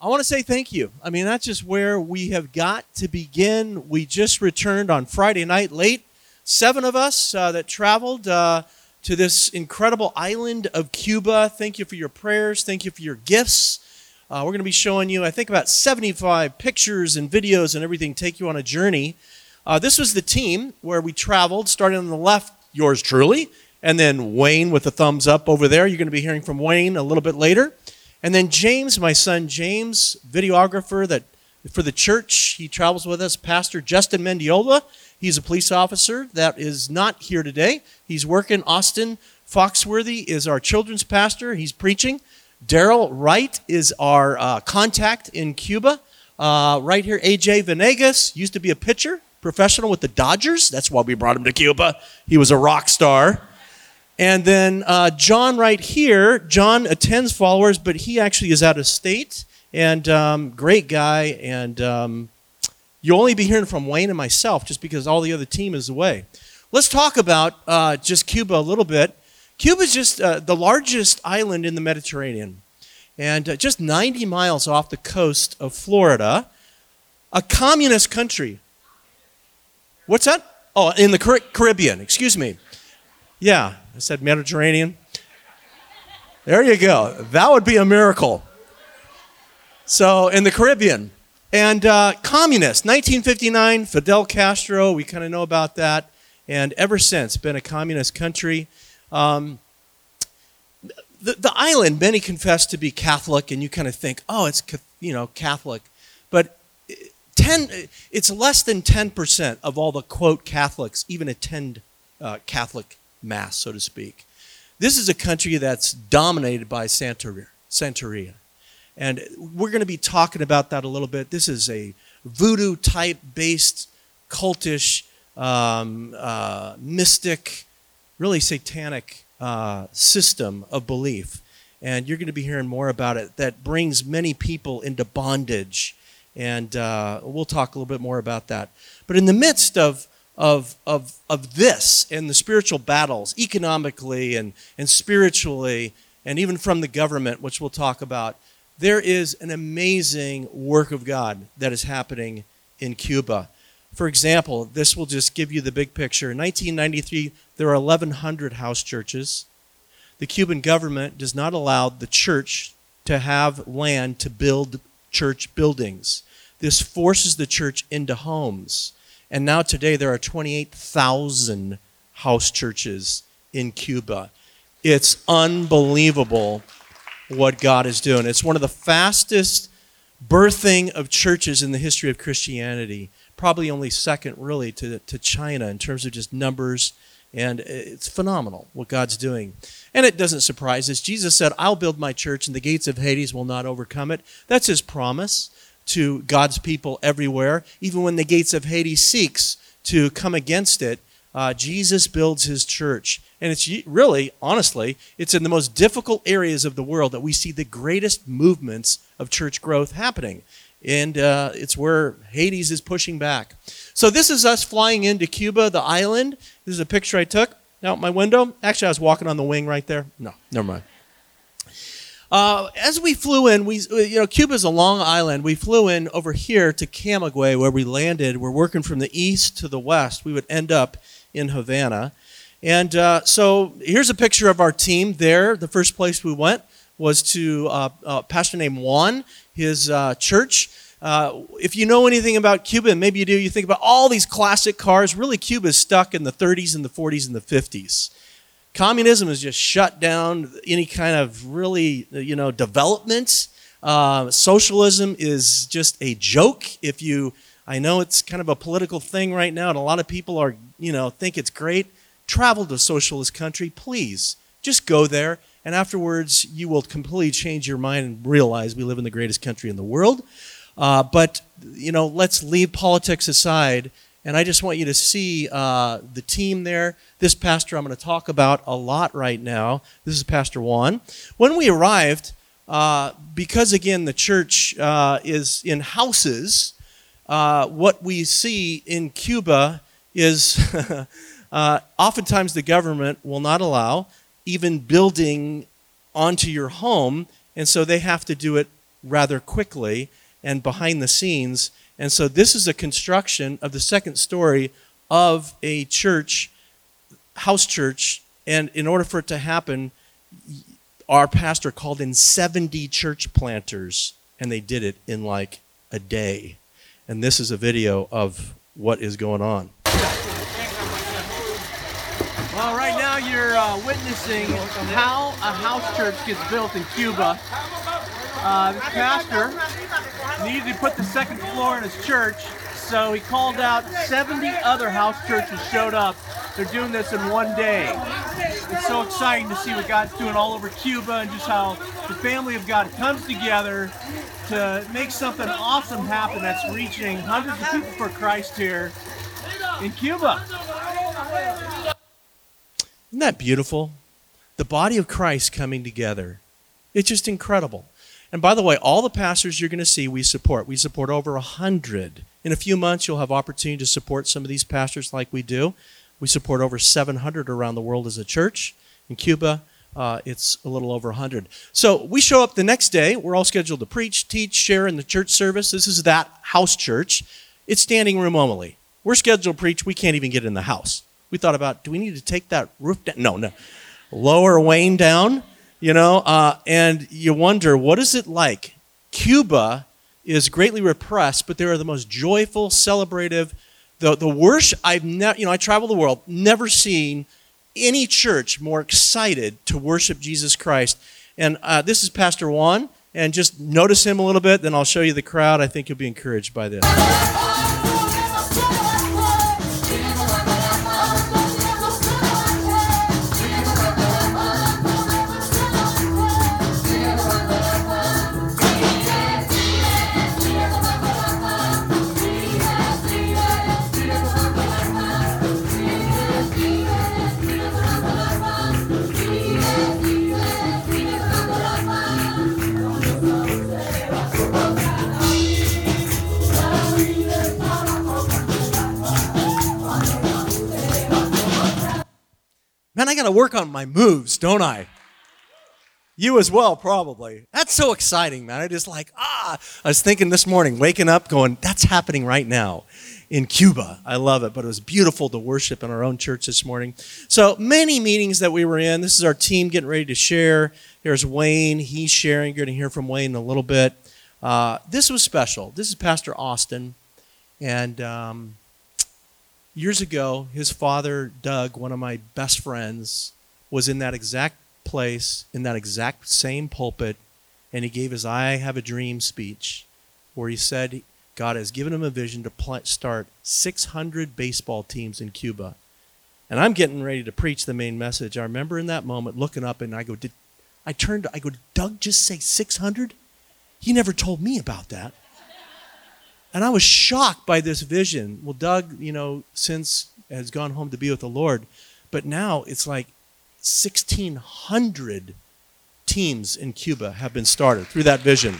I want to say thank you. I mean, that's just where we have got to begin. We just returned on Friday night late. Seven of us uh, that traveled uh, to this incredible island of Cuba. Thank you for your prayers. Thank you for your gifts. Uh, we're going to be showing you, I think, about 75 pictures and videos and everything, take you on a journey. Uh, this was the team where we traveled, starting on the left, yours truly, and then Wayne with the thumbs up over there. You're going to be hearing from Wayne a little bit later. And then James, my son James, videographer that for the church, he travels with us. Pastor Justin Mendiola, he's a police officer that is not here today. He's working. Austin Foxworthy is our children's pastor. He's preaching. Daryl Wright is our uh, contact in Cuba. Uh, right here, AJ Venegas used to be a pitcher, professional with the Dodgers. That's why we brought him to Cuba. He was a rock star. And then uh, John, right here, John attends followers, but he actually is out of state. And um, great guy. And um, you'll only be hearing from Wayne and myself just because all the other team is away. Let's talk about uh, just Cuba a little bit. Cuba is just uh, the largest island in the Mediterranean, and uh, just 90 miles off the coast of Florida, a communist country. What's that? Oh, in the Car- Caribbean, excuse me. Yeah, I said Mediterranean. There you go. That would be a miracle. So, in the Caribbean. And uh, communist, 1959, Fidel Castro, we kind of know about that. And ever since, been a communist country. Um, the, the island, many confess to be Catholic, and you kind of think, oh, it's you know Catholic, but 10, it's less than 10% of all the quote Catholics even attend uh, Catholic mass, so to speak. This is a country that's dominated by Santeria. Santeria. And we're going to be talking about that a little bit. This is a voodoo type based, cultish, um, uh, mystic, really satanic uh, system of belief. And you're going to be hearing more about it that brings many people into bondage. And uh, we'll talk a little bit more about that. But in the midst of of, of, of this and the spiritual battles, economically and, and spiritually, and even from the government, which we'll talk about, there is an amazing work of God that is happening in Cuba. For example, this will just give you the big picture. In 1993, there are 1,100 house churches. The Cuban government does not allow the church to have land to build church buildings. This forces the church into homes. And now, today, there are 28,000 house churches in Cuba. It's unbelievable what God is doing. It's one of the fastest birthing of churches in the history of Christianity. Probably only second, really, to, to China in terms of just numbers. And it's phenomenal what God's doing. And it doesn't surprise us. Jesus said, I'll build my church, and the gates of Hades will not overcome it. That's his promise to God's people everywhere. Even when the gates of Hades seeks to come against it, uh, Jesus builds his church. And it's really, honestly, it's in the most difficult areas of the world that we see the greatest movements of church growth happening. And uh, it's where Hades is pushing back. So this is us flying into Cuba, the island. This is a picture I took out my window. Actually, I was walking on the wing right there. No, never mind. Uh, as we flew in, we you know Cuba's a long island. We flew in over here to Camagüey, where we landed. We're working from the east to the west. We would end up in Havana, and uh, so here's a picture of our team. There, the first place we went was to uh, a pastor named Juan, his uh, church. Uh, if you know anything about Cuba, and maybe you do, you think about all these classic cars. Really, Cuba is stuck in the 30s and the 40s and the 50s communism has just shut down any kind of really, you know, development. Uh, socialism is just a joke. If you, I know it's kind of a political thing right now, and a lot of people are, you know, think it's great. Travel to a socialist country, please. Just go there, and afterwards you will completely change your mind and realize we live in the greatest country in the world. Uh, but you know, let's leave politics aside and I just want you to see uh, the team there. This pastor I'm going to talk about a lot right now. This is Pastor Juan. When we arrived, uh, because again the church uh, is in houses, uh, what we see in Cuba is uh, oftentimes the government will not allow even building onto your home, and so they have to do it rather quickly and behind the scenes. And so this is a construction of the second story of a church, house church. And in order for it to happen, our pastor called in 70 church planters, and they did it in like a day. And this is a video of what is going on. Well, right now you're uh, witnessing how a house church gets built in Cuba. Uh, pastor needed to put the second floor in his church, so he called out 70 other house churches showed up. They're doing this in one day. It's so exciting to see what God's doing all over Cuba and just how the family of God comes together to make something awesome happen that's reaching hundreds of people for Christ here in Cuba. Isn't that beautiful? The body of Christ coming together. It's just incredible. And by the way, all the pastors you're going to see, we support. We support over a hundred. In a few months, you'll have opportunity to support some of these pastors like we do. We support over 700 around the world as a church. In Cuba, uh, it's a little over 100. So we show up the next day. We're all scheduled to preach, teach, share in the church service. This is that house church. It's standing room only. We're scheduled to preach. We can't even get in the house. We thought about, do we need to take that roof down? No, no. Lower Wayne down you know, uh, and you wonder what is it like? Cuba is greatly repressed, but they are the most joyful, celebrative. The the worship I've never, you know, I travel the world, never seen any church more excited to worship Jesus Christ. And uh, this is Pastor Juan, and just notice him a little bit. Then I'll show you the crowd. I think you'll be encouraged by this. Man, I got to work on my moves, don't I? You as well, probably. That's so exciting, man. I just like, ah. I was thinking this morning, waking up, going, that's happening right now in Cuba. I love it. But it was beautiful to worship in our own church this morning. So many meetings that we were in. This is our team getting ready to share. Here's Wayne. He's sharing. You're going to hear from Wayne in a little bit. Uh, this was special. This is Pastor Austin. And um, years ago, his father, Doug, one of my best friends, was in that exact place, in that exact same pulpit, and he gave his I Have a Dream speech where he said God has given him a vision to start 600 baseball teams in Cuba. And I'm getting ready to preach the main message. I remember in that moment looking up and I go, did I turned I go, Doug just say 600? He never told me about that. And I was shocked by this vision. Well, Doug, you know, since has gone home to be with the Lord, but now it's like 1,600 teams in Cuba have been started through that vision.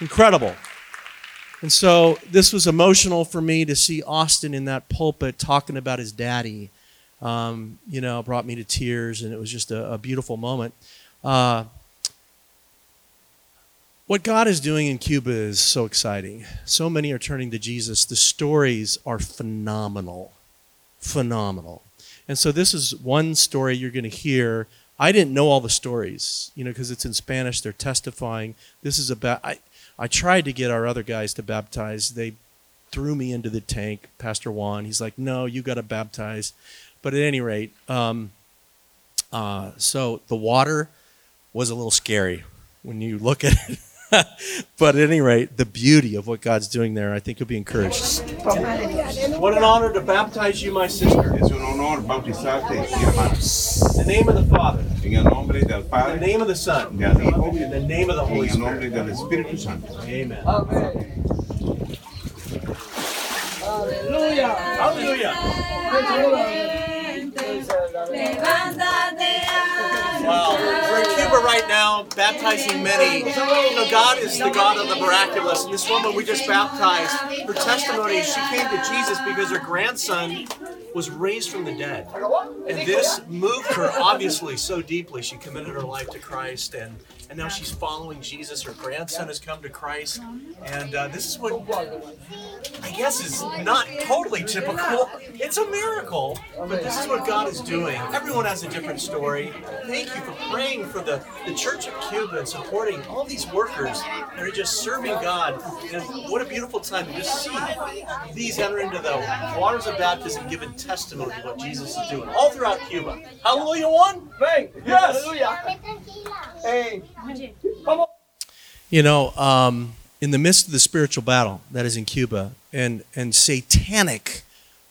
Incredible. And so this was emotional for me to see Austin in that pulpit talking about his daddy. Um, you know, brought me to tears, and it was just a, a beautiful moment. Uh, what God is doing in Cuba is so exciting. So many are turning to Jesus. The stories are phenomenal. Phenomenal. And so this is one story you're going to hear. I didn't know all the stories, you know, because it's in Spanish. They're testifying. This is about. I, I tried to get our other guys to baptize. They threw me into the tank. Pastor Juan. He's like, "No, you got to baptize." But at any rate, um, uh, so the water was a little scary when you look at it. but at any rate, the beauty of what God's doing there, I think you'll be encouraged. What an honor to baptize you, my sister. Es un honor bautizarte, mi hermano. In the name of the Father. En el nombre del In the name of the Son. Del Hijo. In the name of the Holy En el nombre Spirit. del Espíritu Santo. Amen. Hallelujah. Wow. We're in Cuba right now, baptizing many. You know, God is the God of the miraculous. And this woman we just baptized, her testimony, she came to Jesus because her grandson was raised from the dead. And this moved her obviously so deeply. She committed her life to Christ, and, and now she's following Jesus. Her grandson has come to Christ. And uh, this is what I guess is not totally typical. It's a miracle, but this is what God is doing. Everyone has a different story. Thank you for praying for the, the Church of Cuba and supporting all these workers that are just serving God. And what a beautiful time to just see these enter into the waters of baptism, giving testimony of what Jesus is doing all throughout Cuba. Hallelujah, one. You know, um, in the midst of the spiritual battle that is in Cuba and and satanic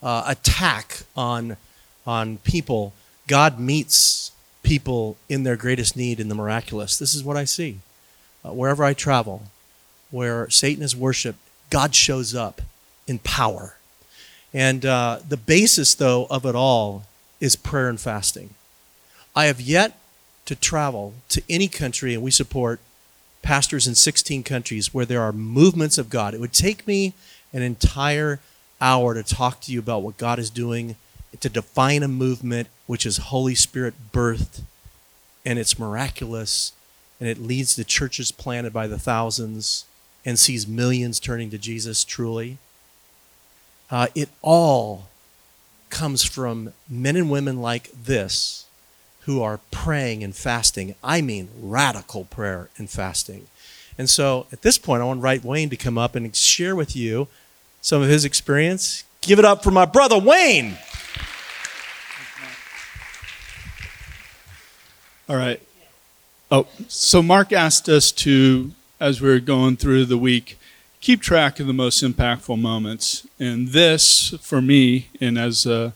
uh, attack on on people, God meets people in their greatest need in the miraculous. This is what I see uh, wherever I travel, where Satan is worshipped. God shows up in power, and uh, the basis, though, of it all is prayer and fasting. I have yet to travel to any country, and we support pastors in 16 countries where there are movements of God. It would take me an entire hour to talk to you about what God is doing, to define a movement which is Holy Spirit birthed, and it's miraculous, and it leads to churches planted by the thousands and sees millions turning to Jesus truly. Uh, it all comes from men and women like this who are praying and fasting. I mean, radical prayer and fasting. And so at this point, I want invite Wayne to come up and share with you some of his experience. Give it up for my brother, Wayne. All right. Oh, so Mark asked us to, as we are going through the week, keep track of the most impactful moments. And this, for me, and as uh,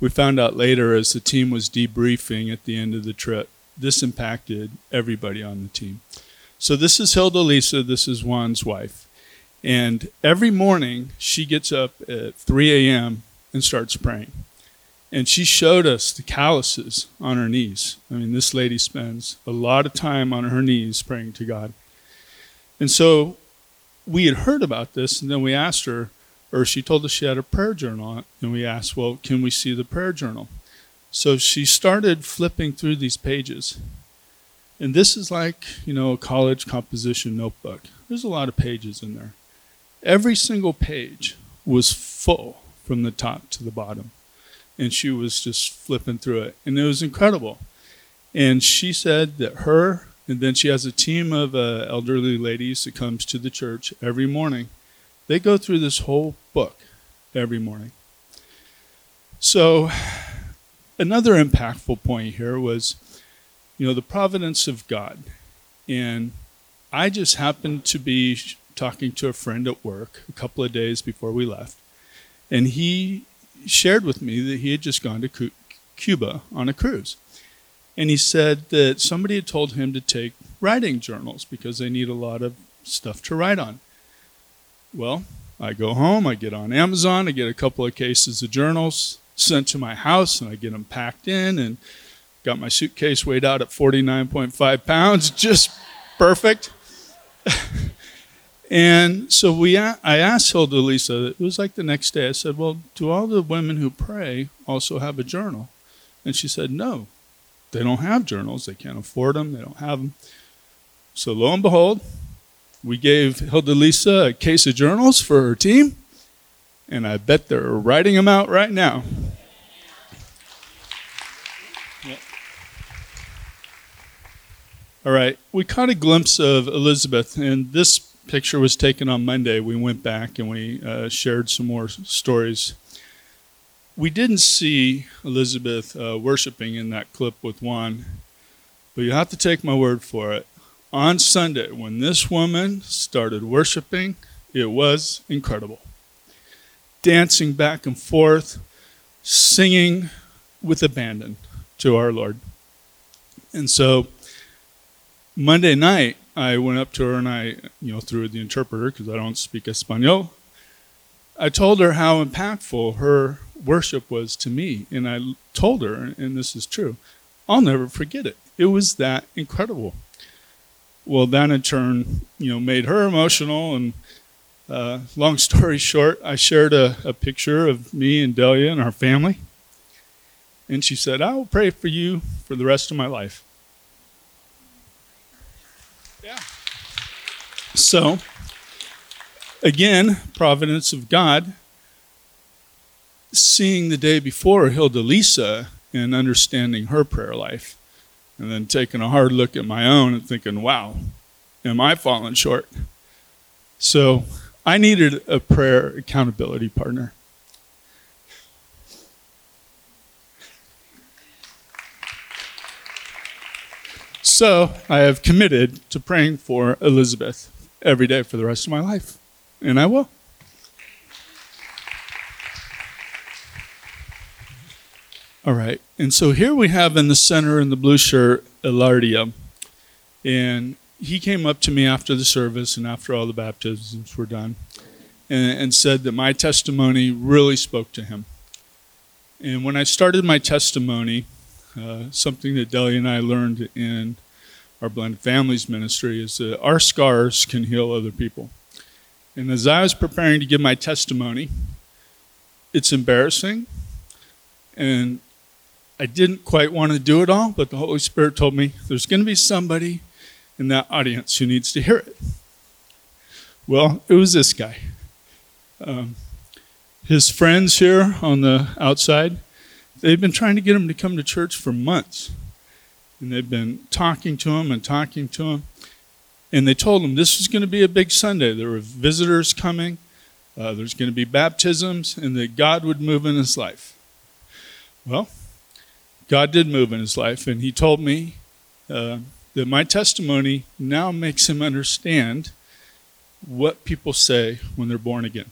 we found out later as the team was debriefing at the end of the trip, this impacted everybody on the team. So this is Hilda Lisa, this is Juan's wife. And every morning she gets up at 3 a.m. and starts praying. And she showed us the calluses on her knees. I mean, this lady spends a lot of time on her knees praying to God. And so we had heard about this, and then we asked her, or she told us she had a prayer journal, and we asked, well, can we see the prayer journal? So she started flipping through these pages. And this is like, you know, a college composition notebook. There's a lot of pages in there. Every single page was full from the top to the bottom and she was just flipping through it, and it was incredible. And she said that her, and then she has a team of uh, elderly ladies that comes to the church every morning. They go through this whole book every morning. So, another impactful point here was, you know, the providence of God. And I just happened to be talking to a friend at work a couple of days before we left, and he shared with me that he had just gone to Cuba on a cruise. And he said that somebody had told him to take writing journals because they need a lot of stuff to write on. Well, I go home, I get on Amazon, I get a couple of cases of journals sent to my house, and I get them packed in and got my suitcase weighed out at 49.5 pounds, just perfect. And so we, I asked Hilda Lisa, it was like the next day, I said, Well, do all the women who pray also have a journal? And she said, No, they don't have journals. They can't afford them, they don't have them. So lo and behold, we gave Hilda Lisa a case of journals for her team, and I bet they're writing them out right now. All right, we caught a glimpse of Elizabeth, and this picture was taken on Monday. We went back and we uh, shared some more stories. We didn't see Elizabeth uh, worshiping in that clip with Juan, but you have to take my word for it. On Sunday, when this woman started worshiping, it was incredible. Dancing back and forth, singing with abandon to our Lord. And so, Monday night, I went up to her and I, you know, through the interpreter because I don't speak Espanol. I told her how impactful her worship was to me, and I told her, and this is true, I'll never forget it. It was that incredible. Well, that in turn, you know, made her emotional, and Uh, long story short, I shared a, a picture of me and Delia and our family. And she said, I will pray for you for the rest of my life. Yeah. So, again, providence of God, seeing the day before Hilda Lisa and understanding her prayer life, and then taking a hard look at my own and thinking, wow, am I falling short? So I needed a prayer accountability partner. So I have committed to praying for Elizabeth every day for the rest of my life, and I will. All right. And so here we have in the center in the blue shirt Ilardia. And he came up to me after the service and after all the baptisms were done and, and said that my testimony really spoke to him. And when I started my testimony, uh, something that Delia and I learned in our blended families ministry is that our scars can heal other people. And as I was preparing to give my testimony, it's embarrassing and I didn't quite want to do it all, but the Holy Spirit told me there's going to be somebody in that audience who needs to hear it. Well, it was this guy. Um, his friends here on the outside, they've been trying to get him to come to church for months. And they've been talking to him and talking to him. And they told him this was going to be a big Sunday. There were visitors coming, uh, there's going to be baptisms, and that God would move in his life. Well, God did move in his life, and he told me uh, that my testimony now makes him understand what people say when they're born again.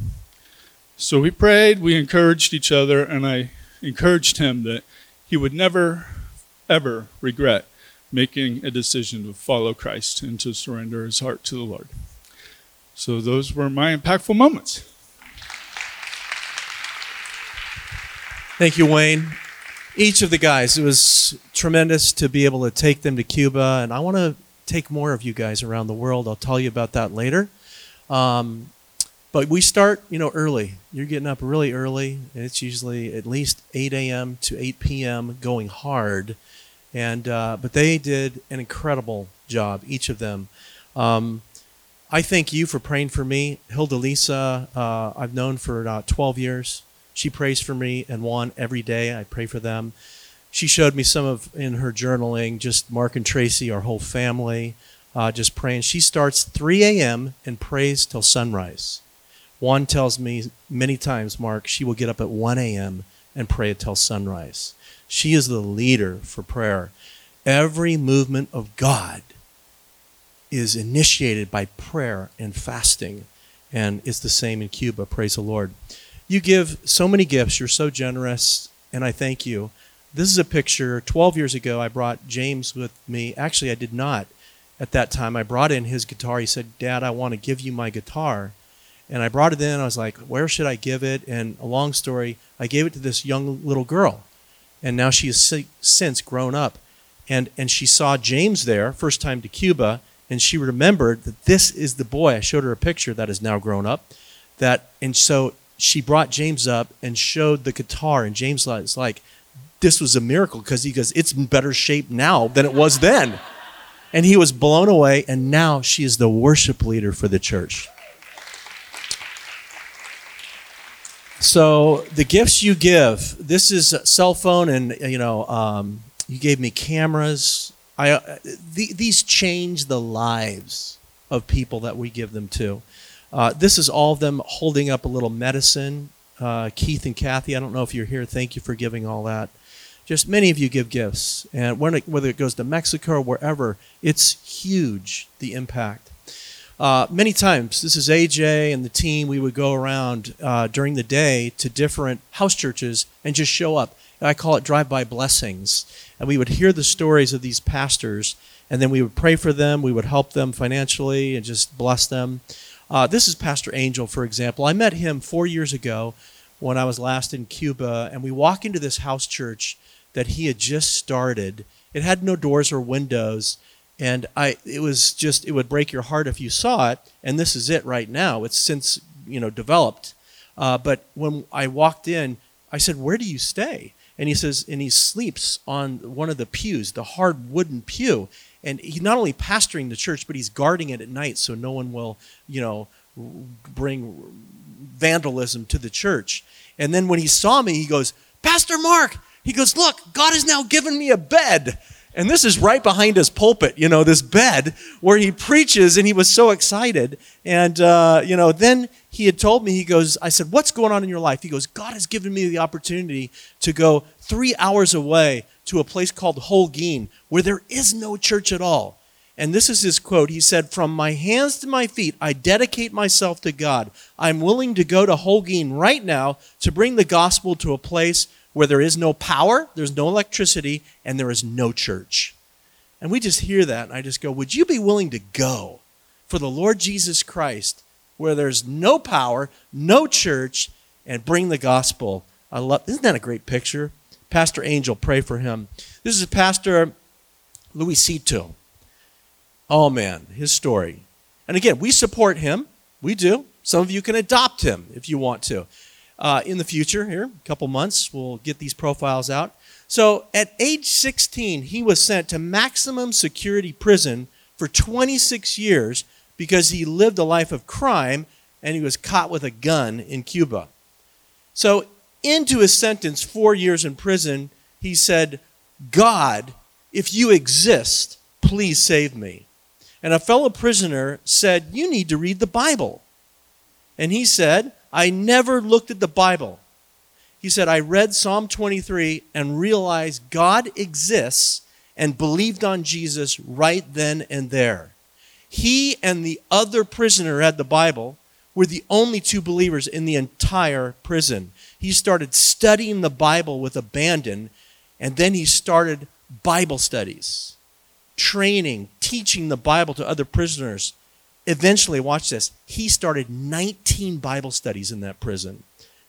So we prayed, we encouraged each other, and I encouraged him that he would never, ever regret making a decision to follow Christ and to surrender his heart to the Lord. So those were my impactful moments. Thank you, Wayne each of the guys. It was tremendous to be able to take them to Cuba, and I want to take more of you guys around the world. I'll tell you about that later. Um, but we start, you know, early. You're getting up really early, and it's usually at least 8 a.m. to 8 p.m. going hard. And uh, but they did an incredible job, each of them. Um, I thank you for praying for me, Hilda Lisa. Uh, I've known for about 12 years. She prays for me and Juan every day. I pray for them. She showed me some of in her journaling, just Mark and Tracy, our whole family, uh, just praying. She starts 3 a.m. and prays till sunrise. Juan tells me many times, Mark, she will get up at 1 a.m. and pray until sunrise. She is the leader for prayer. Every movement of God is initiated by prayer and fasting, and it's the same in Cuba. Praise the Lord. You give so many gifts. You're so generous, and I thank you. This is a picture. 12 years ago, I brought James with me. Actually, I did not at that time. I brought in his guitar. He said, Dad, I want to give you my guitar. And I brought it in. I was like, where should I give it? And a long story, I gave it to this young little girl. And now she has since grown up. And, and she saw James there, first time to Cuba, and she remembered that this is the boy. I showed her a picture that is now grown up. That and so she brought James up and showed the guitar, and James was like, "This was a miracle," because he goes, "It's in better shape now than it was then," and he was blown away. And now she is the worship leader for the church. So the gifts you give, this is a cell phone, and you know, um, you gave me cameras. I uh, th- these change the lives of people that we give them to. Uh, this is all of them holding up a little medicine. Uh, Keith and Kathy, I don't know if you're here. Thank you for giving all that. Just many of you give gifts, and it, whether it goes to Mexico or wherever, it's huge the impact. Uh, many times, this is AJ and the team. We would go around uh, during the day to different house churches and just show up. I call it drive-by blessings, and we would hear the stories of these pastors, and then we would pray for them. We would help them financially and just bless them. Uh, this is Pastor Angel, for example. I met him four years ago when I was last in Cuba, and we walk into this house church that he had just started. It had no doors or windows, And I, it was just, it would break your heart if you saw it. And this is it right now. It's since, you know, developed. Uh, but when I walked in, I said, Where do you stay? And he says, and he sleeps on one of the pews, the hard wooden pew. And he's not only pastoring the church, but he's guarding it at night so no one will, you know, bring vandalism to the church. And then when he saw me, he goes, Pastor Mark, he goes, Look, God has now given me a bed. And this is right behind his pulpit, you know, this bed where he preaches, and he was so excited. And, uh, you know, then he had told me, he goes, I said, What's going on in your life? He goes, God has given me the opportunity to go three hours away to a place called Holguin, where there is no church at all. And this is his quote. He said, From my hands to my feet, I dedicate myself to God. I'm willing to go to Holguin right now to bring the gospel to a place where there is no power, there's no electricity, and there is no church. And we just hear that, and I just go, Would you be willing to go for the Lord Jesus Christ where there's no power, no church, and bring the gospel? I love, isn't that a great picture? Pastor Angel, pray for him. This is Pastor Luisito. Oh man, his story. And again, we support him. We do. Some of you can adopt him if you want to uh, in the future, here, a couple months, we'll get these profiles out. So at age 16, he was sent to maximum security prison for 26 years because he lived a life of crime and he was caught with a gun in Cuba. So, into his sentence, four years in prison, he said, God, if you exist, please save me. And a fellow prisoner said, You need to read the Bible. And he said, I never looked at the Bible. He said, I read Psalm 23 and realized God exists and believed on Jesus right then and there. He and the other prisoner had the Bible were the only two believers in the entire prison. He started studying the Bible with abandon, and then he started Bible studies, training, teaching the Bible to other prisoners eventually, watch this, he started 19 Bible studies in that prison,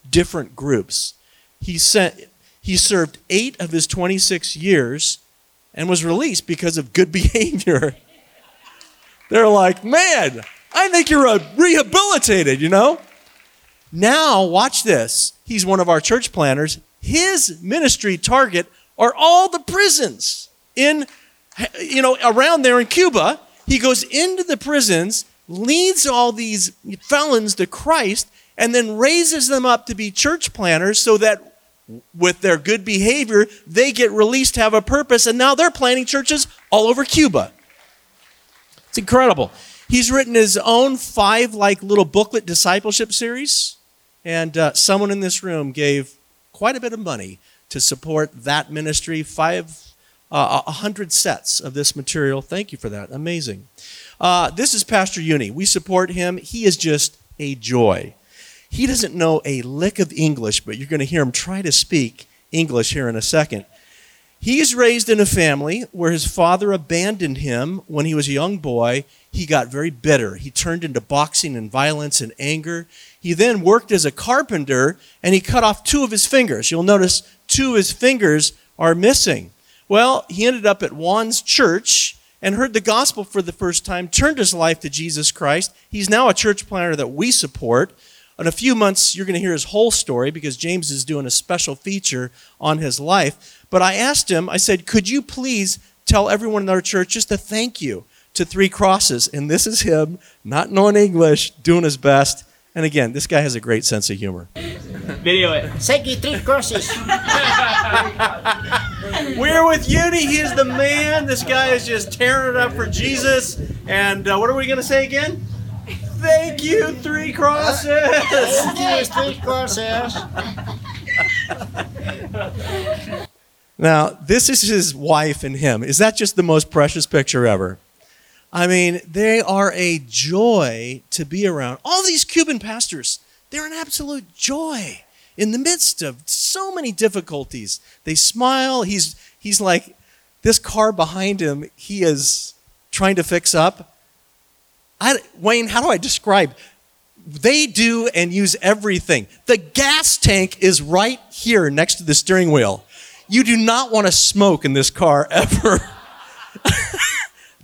different groups. He, sent, he served eight of his 26 years and was released because of good behavior. They're like, man, I think you're rehabilitated, you know? Now, watch this. He's one of our church planters. His ministry target are all the prisons in, you know, around there in Cuba he goes into the prisons, leads all these felons to Christ, and then raises them up to be church planters so that with their good behavior, they get released to have a purpose, and now they're planting churches all over Cuba. It's incredible. He's written his own five like little booklet discipleship series, and uh, someone in this room gave quite a bit of money to support that ministry. Five uh, 100 sets of this material. Thank you for that. Amazing. Uh, this is Pastor Uni. We support him. He is just a joy. He doesn't know a lick of English, but you're going to hear him try to speak English here in a second. He is raised in a family where his father abandoned him when he was a young boy. He got very bitter. He turned into boxing and violence and anger. He then worked as a carpenter and he cut off two of his fingers. You'll notice two of his fingers are missing. Well, he ended up at Juan's church and heard the gospel for the first time, turned his life to Jesus Christ. He's now a church planter that we support. In a few months, you're going to hear his whole story because James is doing a special feature on his life. But I asked him, I said, Could you please tell everyone in our church just a thank you to Three Crosses? And this is him, not knowing English, doing his best. And again, this guy has a great sense of humor. Video it. Thank you, Three Crosses. We're with Uni. He is the man. This guy is just tearing it up for Jesus. And uh, what are we going to say again? Thank you, Three Crosses. Thank you, Three Crosses. Now, this is his wife and him. Is that just the most precious picture ever? I mean, they are a joy to be around. All these Cuban pastors, they're an absolute joy in the midst of so many difficulties. They smile. He's, he's like, this car behind him, he is trying to fix up. I, Wayne, how do I describe? They do and use everything. The gas tank is right here next to the steering wheel. You do not want to smoke in this car ever.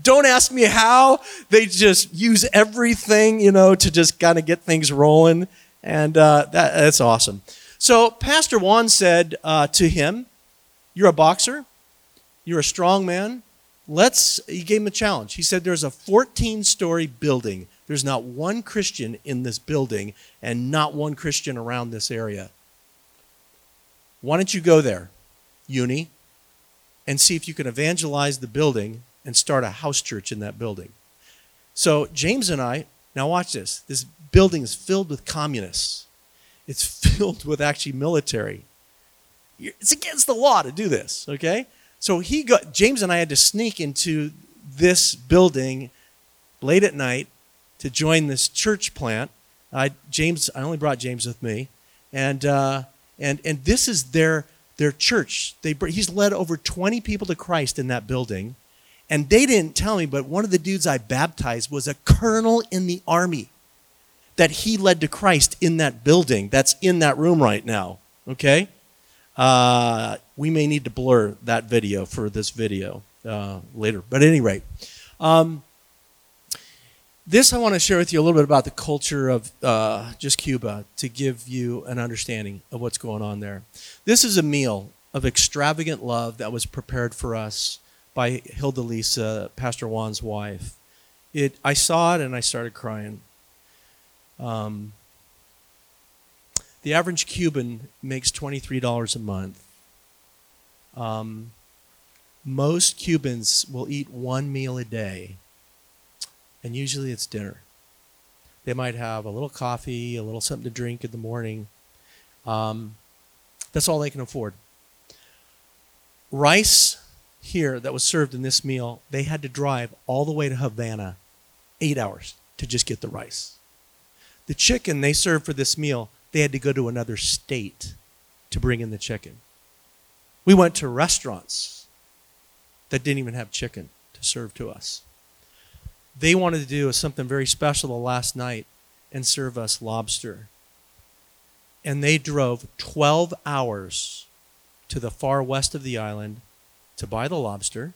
Don't ask me how. They just use everything, you know, to just kind of get things rolling. And uh, that, that's awesome. So Pastor Juan said uh, to him, You're a boxer, you're a strong man. Let's, he gave him a challenge. He said, There's a 14 story building. There's not one Christian in this building and not one Christian around this area. Why don't you go there, Uni, and see if you can evangelize the building and start a house church in that building? So James and I, now watch this. This building is filled with communists. It's filled with actually military. It's against the law to do this, okay? So he got James and I had to sneak into this building late at night to join this church plant. I James, I only brought James with me, and uh, and and this is their their church. They he's led over 20 people to Christ in that building, and they didn't tell me, but one of the dudes I baptized was a colonel in the army that he led to Christ in that building. That's in that room right now. Okay. Uh, we may need to blur that video for this video uh, later. But at any rate, um, this I want to share with you a little bit about the culture of uh, just Cuba to give you an understanding of what's going on there. This is a meal of extravagant love that was prepared for us by Hilda Lisa, Pastor Juan's wife. It, I saw it and I started crying. Um, the average Cuban makes $23 a month. Um, most Cubans will eat one meal a day, and usually it's dinner. They might have a little coffee, a little something to drink in the morning. Um, that's all they can afford. Rice here that was served in this meal, they had to drive all the way to Havana, eight hours to just get the rice. The chicken they served for this meal they had to go to another state to bring in the chicken. We went to restaurants that didn't even have chicken to serve to us. They wanted to do something very special the last night and serve us lobster. And they drove 12 hours to the far west of the island to buy the lobster.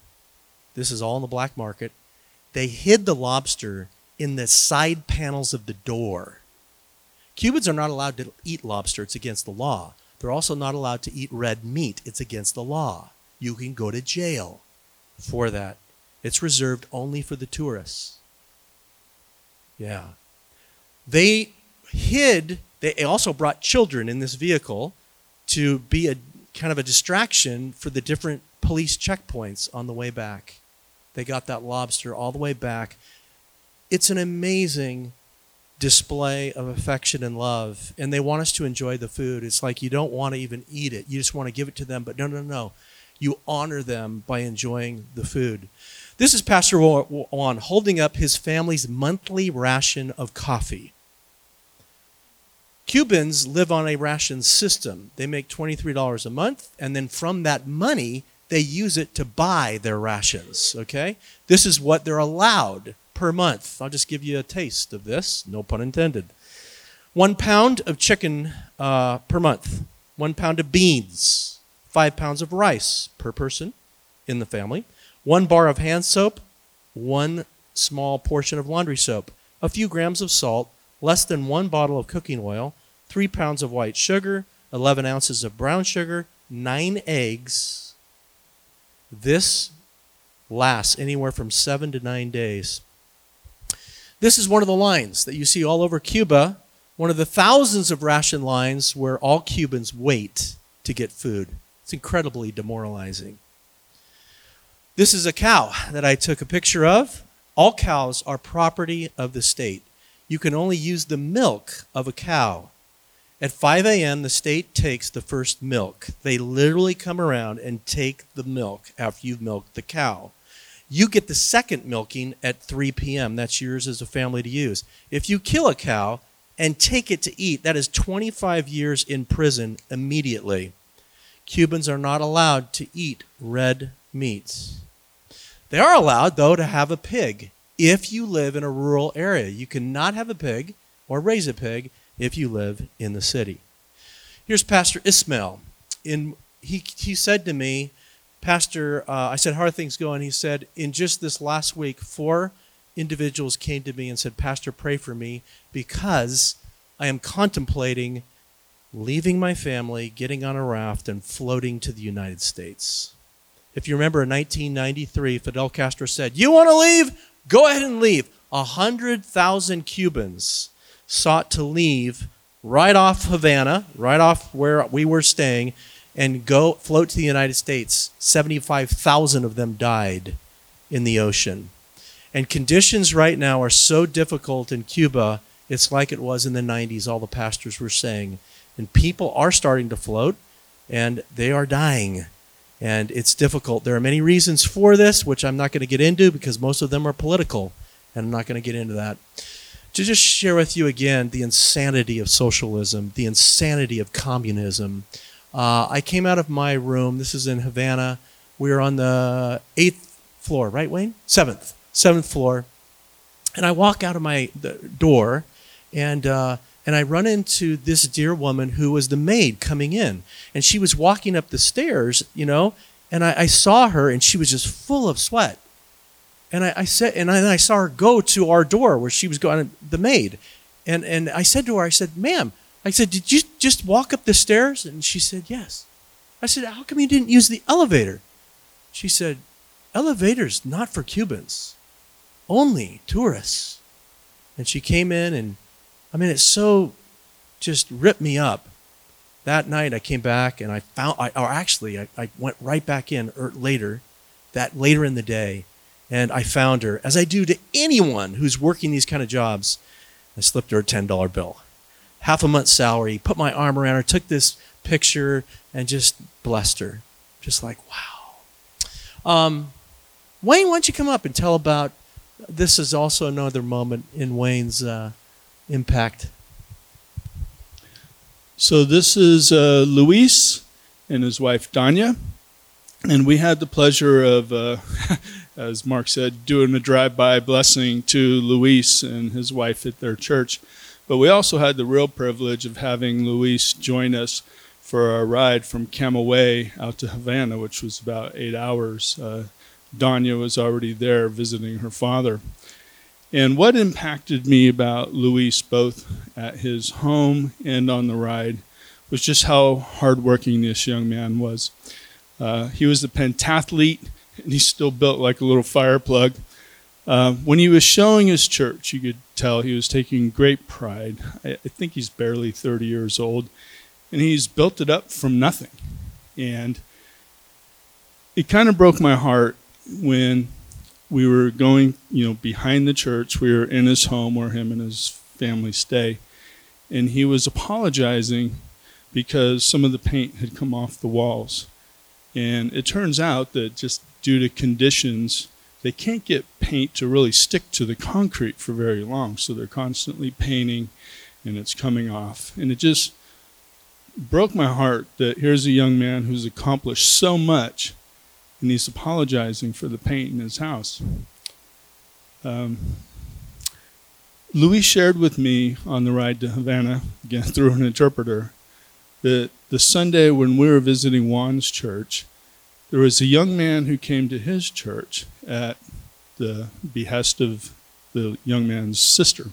This is all in the black market. They hid the lobster in the side panels of the door Cubans are not allowed to eat lobster, it's against the law. They're also not allowed to eat red meat, it's against the law. You can go to jail for that. It's reserved only for the tourists. Yeah. They hid, they also brought children in this vehicle to be a kind of a distraction for the different police checkpoints on the way back. They got that lobster all the way back. It's an amazing display of affection and love and they want us to enjoy the food. It's like you don't want to even eat it. You just want to give it to them but no no no. You honor them by enjoying the food. This is pastor juan holding up his family's monthly ration of coffee. Cubans live on a ration system. They make $23 a month and then from that money they use it to buy their rations okay? This is what they're allowed per month. I'll just give you a taste of this, no pun intended. One pound of chicken uh, per month, one pound of beans, five pounds of rice per person in the family, one bar of hand soap, one small portion of laundry soap, a few grams of salt, less than one bottle of cooking oil, three pounds of white sugar, 11 ounces of brown sugar, nine eggs. This lasts anywhere from seven to nine days. This is one of the lines that you see all over Cuba, one of the thousands of ration lines where all Cubans wait to get food. It's incredibly demoralizing. This is a cow that I took a picture of. All cows are property of the state. You can only use the milk of a cow. At 5 a.m., the state takes the first milk. They literally come around and take the milk after you've milked the cow. You get the second milking at 3 p.m. That's yours as a family to use. If you kill a cow and take it to eat, that is 25 years in prison immediately. Cubans are not allowed to eat red meats. They are allowed, though, to have a pig if you live in a rural area. You cannot have a pig or raise a pig if you live in the city. Here's Pastor Ismail. In, he, he said to me, Pastor, uh, I said, How are things going? He said, In just this last week, four individuals came to me and said, Pastor, pray for me because I am contemplating leaving my family, getting on a raft, and floating to the United States. If you remember in 1993, Fidel Castro said, You want to leave? Go ahead and leave. A 100,000 Cubans sought to leave right off Havana, right off where we were staying, and go float to the United States. 75,000 of them died in the ocean. And conditions right now are so difficult in Cuba, it's like it was in the 90s, all the pastors were saying. And people are starting to float, and they are dying. And it's difficult. There are many reasons for this, which I'm not going to get into because most of them are political, and I'm not going to get into that to just share with you again the insanity of socialism, the insanity of communism. Uh, I came out of my room. This is in Havana. We are on the eighth floor, right, Wayne? Seventh, seventh floor. And I walk out of my door, and uh, and I run into this dear woman who was the maid coming in, and she was walking up the stairs, you know, and I, I saw her, and she was just full of sweat and I, I said, and I, and I, saw her go to our door where she was going, the maid. And, and I said to her, I said, ma'am, I said, did you just walk up the stairs? And she said, yes. I said, how come you didn't use the elevator? She said, elevators not for Cubans, only tourists. And she came in and, I mean, it so just ripped me up. That night I came back and I found, I, or actually I, I went right back in er, later, that later in the day, and I found her, as I do to anyone who's working these kind of jobs. I slipped her a $10 bill, half a month's salary, put my arm around her, took this picture, and just blessed her. Just like, wow. Um, Wayne, why don't you come up and tell about this is also another moment in Wayne's uh, impact. So this is uh, Luis and his wife Danya, and we had the pleasure of uh, as Mark said, doing a drive-by blessing to Luis and his wife at their church. But we also had the real privilege of having Luis join us for our ride from Camagüey out to Havana, which was about eight hours. Uh, Danya was already there visiting her father. And what impacted me about Luis, both at his home and on the ride, was just how hardworking this young man was. Uh, he was a pentathlete and he's still built like a little fire plug. Uh, when he was showing his church, you could tell he was taking great pride. I, I think he's barely 30 years old, and he's built it up from nothing. And it kind of broke my heart when we were going, you know, behind the church. We were in his home where him and his family stay, and he was apologizing because some of the paint had come off the walls. And it turns out that just due to conditions, they can't get paint to really stick to the concrete for very long. So they're constantly painting and it's coming off. And it just broke my heart that here's a young man who's accomplished so much and he's apologizing for the paint in his house. Um, Luis shared with me on the ride to Havana, again through an interpreter, that the Sunday when we were visiting Juan's church, there was a young man who came to his church at the behest of the young man's sister.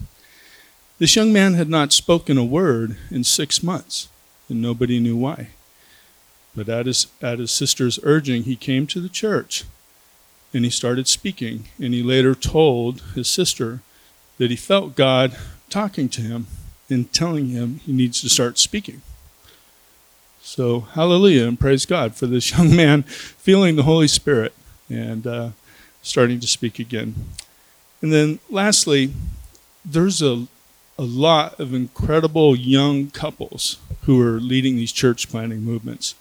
This young man had not spoken a word in six months, and nobody knew why. But at his, at his sister's urging, he came to the church and he started speaking. And he later told his sister that he felt God talking to him and telling him he needs to start speaking. So, hallelujah and praise God for this young man feeling the Holy Spirit and uh, starting to speak again. And then, lastly, there's a, a lot of incredible young couples who are leading these church planting movements.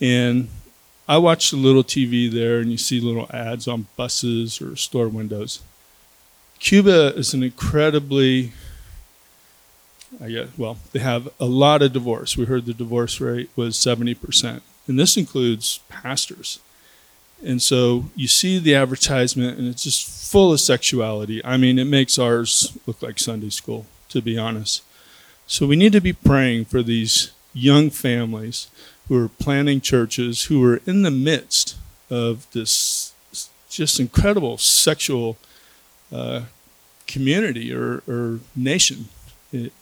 And I watch the little TV there, and you see little ads on buses or store windows. Cuba is an incredibly I guess, well, they have a lot of divorce. We heard the divorce rate was 70%. And this includes pastors. And so you see the advertisement, and it's just full of sexuality. I mean, it makes ours look like Sunday school, to be honest. So we need to be praying for these young families who are planning churches who are in the midst of this just incredible sexual uh, community or, or nation. It,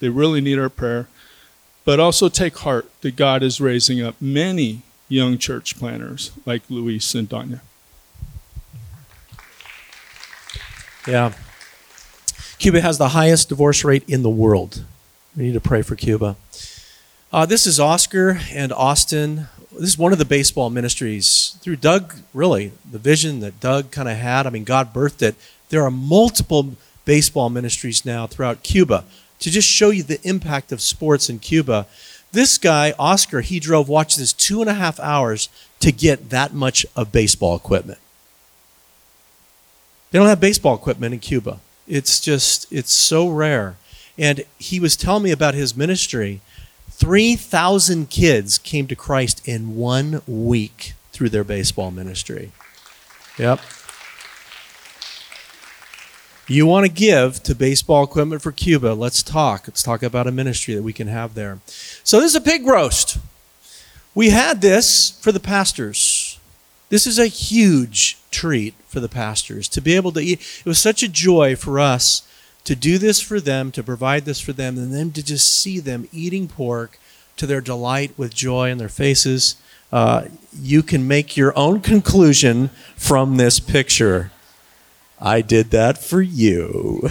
they really need our prayer. But also take heart that God is raising up many young church planters like Luis and Danya. Yeah. Cuba has the highest divorce rate in the world. We need to pray for Cuba. Uh, this is Oscar and Austin. This is one of the baseball ministries through Doug, really, the vision that Doug kind of had. I mean, God birthed it. There are multiple baseball ministries now throughout Cuba to just show you the impact of sports in Cuba. This guy, Oscar, he drove, watch this, two and a half hours to get that much of baseball equipment. They don't have baseball equipment in Cuba. It's just, it's so rare. And he was telling me about his ministry. 3,000 kids came to Christ in one week through their baseball ministry. Yep. You want to give to baseball equipment for Cuba? Let's talk. Let's talk about a ministry that we can have there. So, this is a pig roast. We had this for the pastors. This is a huge treat for the pastors to be able to eat. It was such a joy for us to do this for them, to provide this for them, and then to just see them eating pork to their delight with joy in their faces. Uh, you can make your own conclusion from this picture. I did that for you.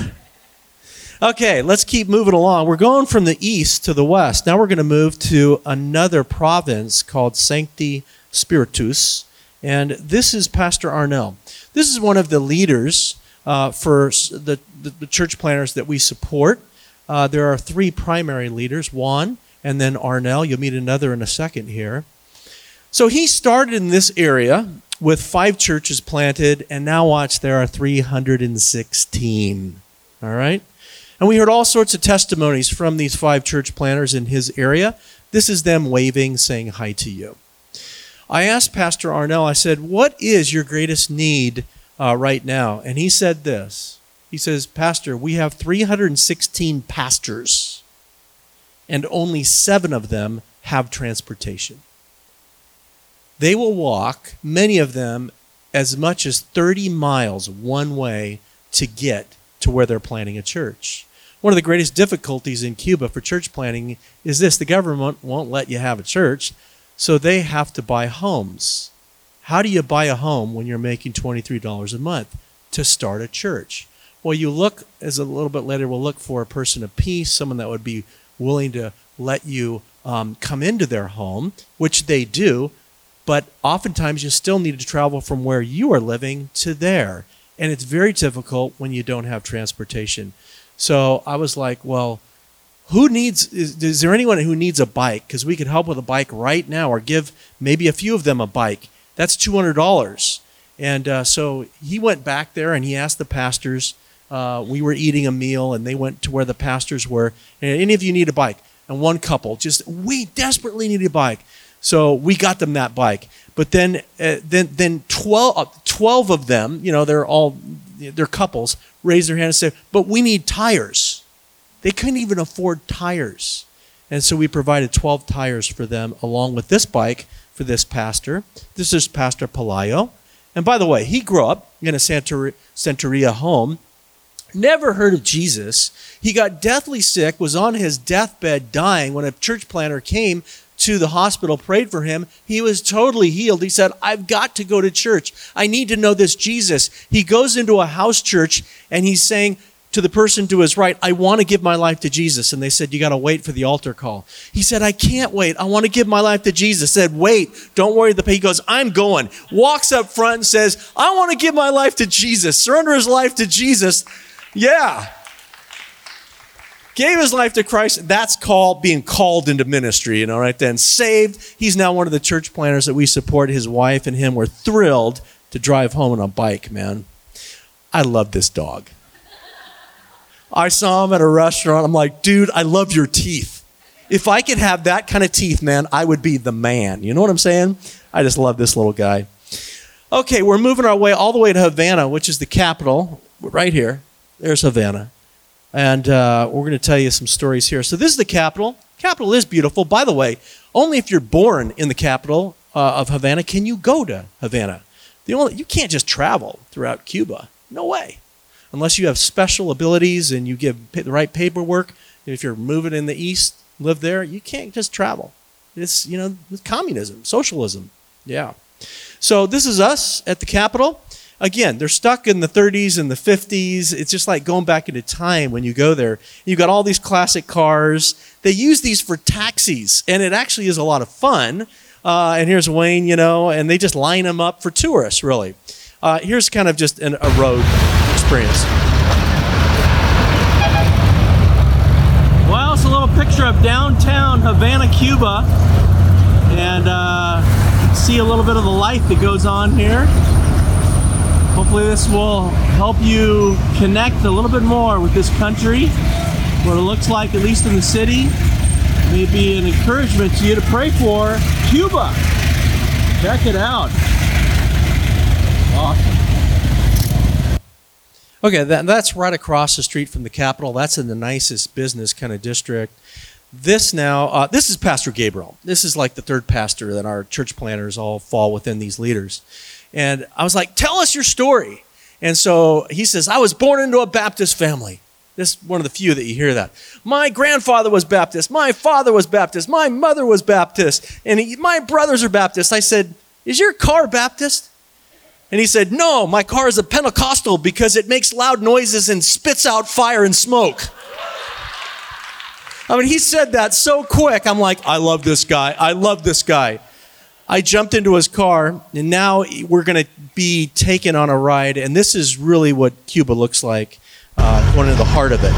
Okay, let's keep moving along. We're going from the east to the west. Now we're going to move to another province called Sancti Spiritus. And this is Pastor Arnell. This is one of the leaders uh, for the, the, the, church planters that we support. Uh, there are three primary leaders Juan, and then Arnell. You'll meet another in a second here. So he started in this area with five churches planted, and now watch, there are 316. All right? And we heard all sorts of testimonies from these five church planters in his area. This is them waving, saying hi to you. I asked Pastor Arnell, I said, What is your greatest need uh, right now? And he said this He says, Pastor, we have 316 pastors, and only seven of them have transportation. They will walk, many of them, as much as 30 miles one way to get to where they're planting a church. One of the greatest difficulties in Cuba for church planting is this the government won't let you have a church, so they have to buy homes. How do you buy a home when you're making $23 a month? To start a church. Well, you look, as a little bit later, we'll look for a person of peace, someone that would be willing to let you um, come into their home, which they do, but oftentimes you still need to travel from where you are living to there. And it's very difficult when you don't have transportation. So I was like, well, who needs, is, is there anyone who needs a bike? Because we could help with a bike right now or give maybe a few of them a bike. That's $200. And uh, so he went back there and he asked the pastors. Uh, we were eating a meal and they went to where the pastors were. And any of you need a bike? And one couple just, we desperately need a bike. So we got them that bike. But then, uh, then, then 12, uh, 12 of them, you know, they're all, they're couples, raised their hand and said, but we need tires. They couldn't even afford tires. And so we provided 12 tires for them along with this bike for this pastor. This is Pastor Pelayo. And by the way, he grew up in a Santeria home, never heard of Jesus. He got deathly sick, was on his deathbed dying when a church planter came to the hospital, prayed for him. He was totally healed. He said, I've got to go to church. I need to know this Jesus. He goes into a house church and he's saying to the person to his right, I want to give my life to Jesus. And they said, You got to wait for the altar call. He said, I can't wait. I want to give my life to Jesus. Said, Wait, don't worry. The he goes, I'm going. Walks up front and says, I want to give my life to Jesus. Surrender his life to Jesus. Yeah gave his life to Christ. That's called being called into ministry, you know, right then. Saved. He's now one of the church planters that we support. His wife and him were thrilled to drive home on a bike, man. I love this dog. I saw him at a restaurant. I'm like, dude, I love your teeth. If I could have that kind of teeth, man, I would be the man. You know what I'm saying? I just love this little guy. Okay, we're moving our way all the way to Havana, which is the capital, right here. There's Havana and uh, we're going to tell you some stories here. So this is the capital, Capital is beautiful. By the way, only if you're born in the capital uh, of Havana can you go to Havana. The only you can't just travel throughout Cuba. No way, unless you have special abilities and you give the right paperwork. If you're moving in the east, live there, you can't just travel. It's you know communism, socialism. Yeah. So this is us at the Capitol. Again, they're stuck in the 30s and the 50s. It's just like going back into time when you go there. You've got all these classic cars. They use these for taxis, and it actually is a lot of fun. Uh, and here's Wayne, you know, and they just line them up for tourists, really. Uh, here's kind of just an, a road experience. Well, it's a little picture of downtown Havana, Cuba, and uh, see a little bit of the life that goes on here. Hopefully, this will help you connect a little bit more with this country, what it looks like, at least in the city. Maybe an encouragement to you to pray for Cuba. Check it out. Awesome. Okay, that, that's right across the street from the Capitol. That's in the nicest business kind of district. This now, uh, this is Pastor Gabriel. This is like the third pastor that our church planters all fall within these leaders. And I was like, tell us your story. And so he says, I was born into a Baptist family. This is one of the few that you hear that. My grandfather was Baptist. My father was Baptist. My mother was Baptist. And he, my brothers are Baptist. I said, Is your car Baptist? And he said, No, my car is a Pentecostal because it makes loud noises and spits out fire and smoke. I mean, he said that so quick. I'm like, I love this guy. I love this guy. I jumped into his car, and now we're going to be taken on a ride. And this is really what Cuba looks like, uh, going into the heart of it.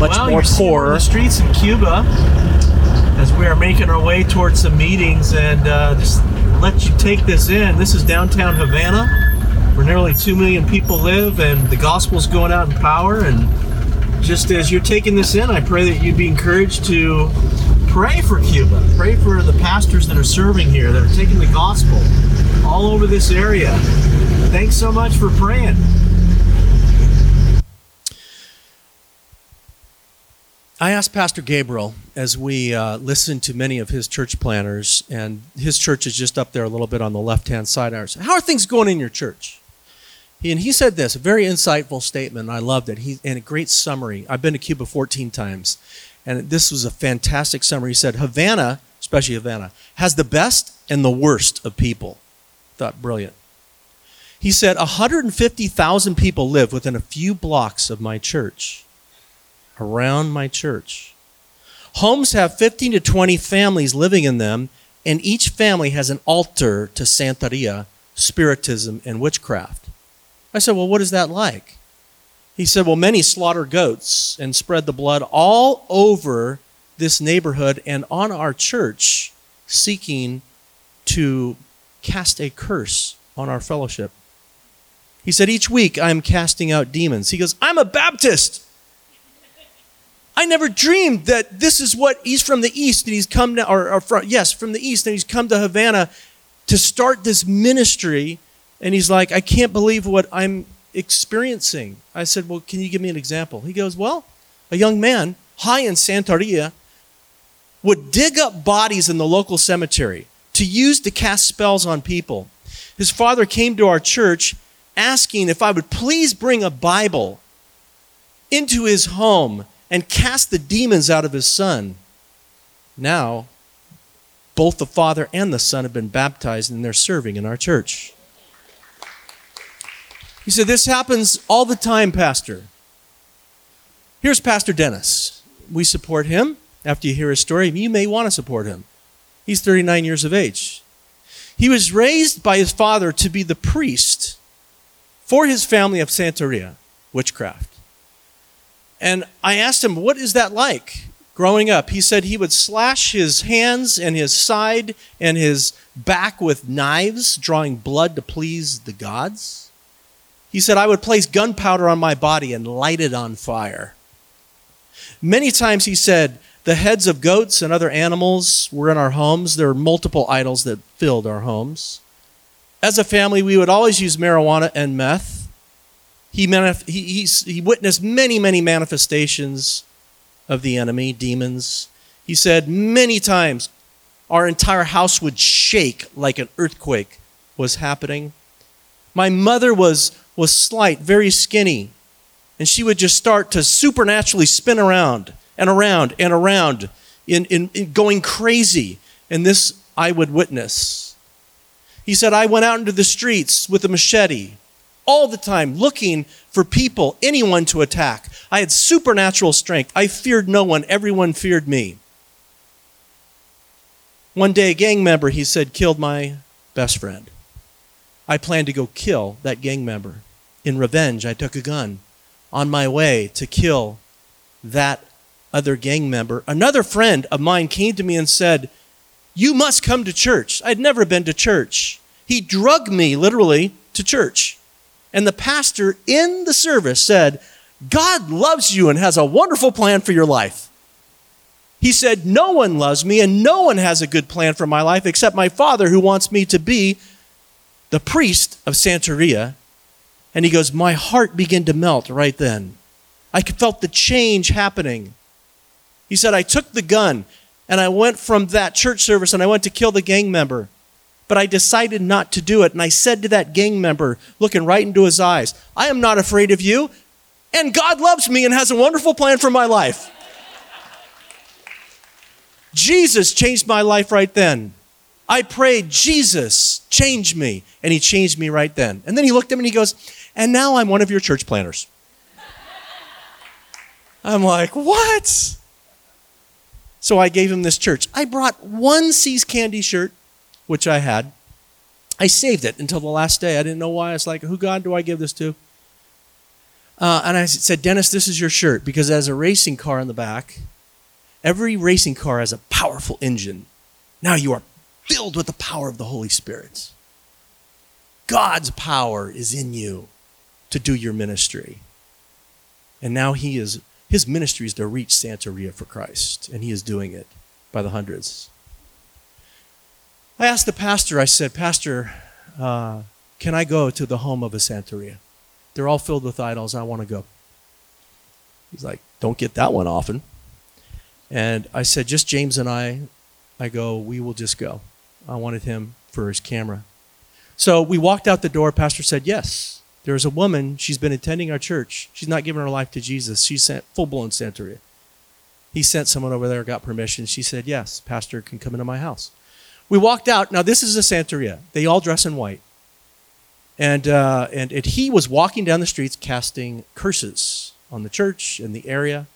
Much well, more poor. the streets in Cuba as we are making our way towards some meetings, and uh, just let you take this in. This is downtown Havana, where nearly two million people live, and the gospel's going out in power. And just as you're taking this in, I pray that you'd be encouraged to pray for Cuba. Pray for the pastors that are serving here, that are taking the gospel all over this area. Thanks so much for praying. I asked Pastor Gabriel as we uh, listened to many of his church planters, and his church is just up there a little bit on the left hand side. I said, How are things going in your church? He, and he said this, a very insightful statement. I loved it. He, and a great summary. I've been to Cuba 14 times, and this was a fantastic summary. He said, Havana, especially Havana, has the best and the worst of people. Thought brilliant. He said, 150,000 people live within a few blocks of my church around my church. Homes have 15 to 20 families living in them, and each family has an altar to Santeria, Spiritism, and witchcraft. I said, Well, what is that like? He said, Well, many slaughter goats and spread the blood all over this neighborhood and on our church, seeking to cast a curse on our fellowship. He said, Each week I'm casting out demons. He goes, I'm a Baptist. I never dreamed that this is what he's from the east and he's come to, or, or from, yes, from the east and he's come to Havana to start this ministry. And he's like, I can't believe what I'm experiencing. I said, Well, can you give me an example? He goes, Well, a young man high in Santeria would dig up bodies in the local cemetery to use to cast spells on people. His father came to our church asking if I would please bring a Bible into his home and cast the demons out of his son. Now, both the father and the son have been baptized and they're serving in our church. He said, This happens all the time, Pastor. Here's Pastor Dennis. We support him. After you hear his story, you may want to support him. He's 39 years of age. He was raised by his father to be the priest for his family of Santeria, witchcraft. And I asked him, What is that like growing up? He said he would slash his hands and his side and his back with knives, drawing blood to please the gods. He said, I would place gunpowder on my body and light it on fire. Many times he said, the heads of goats and other animals were in our homes. There were multiple idols that filled our homes. As a family, we would always use marijuana and meth. He, manif- he, he, witnessed many, many manifestations of the enemy, demons. He said many times our entire house would shake like an earthquake was happening. My mother was, was slight, very skinny, and she would just start to supernaturally spin around and around and around in, in, in going crazy. And this I would witness. He said, I went out into the streets with a machete all the time looking for people, anyone to attack. I had supernatural strength. I feared no one, everyone feared me. One day, a gang member, he said, killed my best friend. I planned to go kill that gang member. In revenge, I took a gun on my way to kill that other gang member. Another friend of mine came to me and said, You must come to church. I'd never been to church. He drugged me literally to church. And the pastor in the service said, God loves you and has a wonderful plan for your life. He said, No one loves me and no one has a good plan for my life except my father who wants me to be the priest of Santeria. And he goes, My heart began to melt right then. I felt the change happening. He said, I took the gun and I went from that church service and I went to kill the gang member. But I decided not to do it. And I said to that gang member, looking right into his eyes, I am not afraid of you. And God loves me and has a wonderful plan for my life. Jesus changed my life right then. I prayed, Jesus, change me. And he changed me right then. And then he looked at me and he goes, And now I'm one of your church planters. I'm like, What? So I gave him this church. I brought one See's Candy shirt, which I had. I saved it until the last day. I didn't know why. I was like, Who God do I give this to? Uh, and I said, Dennis, this is your shirt because it has a racing car in the back. Every racing car has a powerful engine. Now you are filled with the power of the Holy Spirit. God's power is in you to do your ministry. And now he is his ministry is to reach Santeria for Christ, and he is doing it by the hundreds. I asked the pastor, I said, Pastor, uh, can I go to the home of a Santeria? They're all filled with idols. I want to go. He's like, Don't get that one often. And I said, Just James and I. I go, We will just go. I wanted him for his camera. So we walked out the door. Pastor said, Yes. There's a woman, she's been attending our church. She's not giving her life to Jesus. She's sent full blown Santeria. He sent someone over there, got permission. She said, Yes, Pastor can come into my house. We walked out. Now, this is a Santeria. They all dress in white. And, uh, and, and he was walking down the streets casting curses on the church and the area.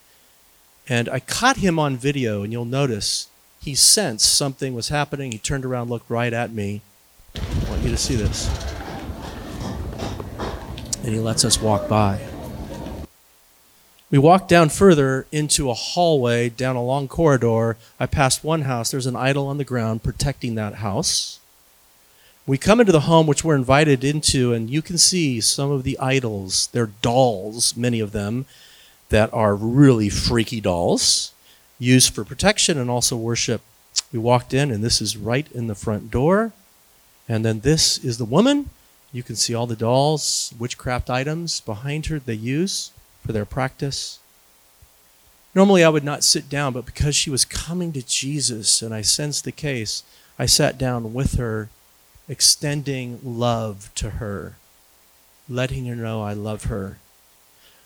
And I caught him on video, and you'll notice he sensed something was happening. He turned around, looked right at me. I want you to see this. And he lets us walk by. We walked down further into a hallway, down a long corridor. I passed one house. There's an idol on the ground protecting that house. We come into the home which we're invited into, and you can see some of the idols. They're dolls, many of them, that are really freaky dolls, used for protection and also worship. We walked in, and this is right in the front door. And then this is the woman. You can see all the dolls, witchcraft items behind her they use for their practice. Normally, I would not sit down, but because she was coming to Jesus and I sensed the case, I sat down with her, extending love to her, letting her know I love her.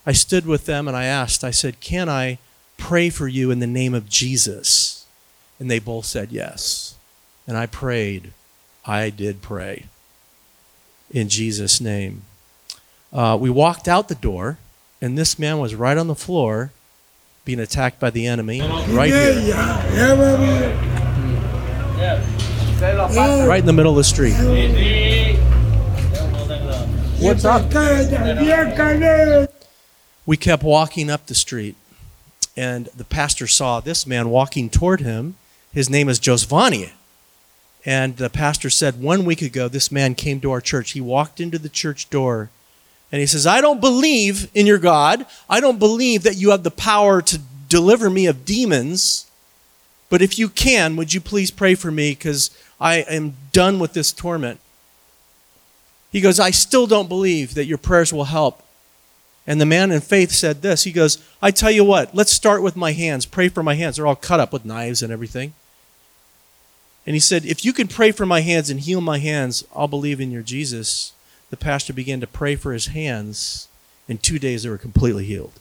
I stood with them and I asked, I said, Can I pray for you in the name of Jesus? And they both said yes. And I prayed. I did pray in Jesus' name. Uh, we walked out the door, and this man was right on the floor being attacked by the enemy, right here, right in the middle of the street. What's up? We kept walking up the street, and the pastor saw this man walking toward him. His name is Josvani. And the pastor said, one week ago, this man came to our church. He walked into the church door and he says, I don't believe in your God. I don't believe that you have the power to deliver me of demons. But if you can, would you please pray for me because I am done with this torment? He goes, I still don't believe that your prayers will help. And the man in faith said this. He goes, I tell you what, let's start with my hands. Pray for my hands. They're all cut up with knives and everything. And he said, If you can pray for my hands and heal my hands, I'll believe in your Jesus. The pastor began to pray for his hands. In two days, they were completely healed.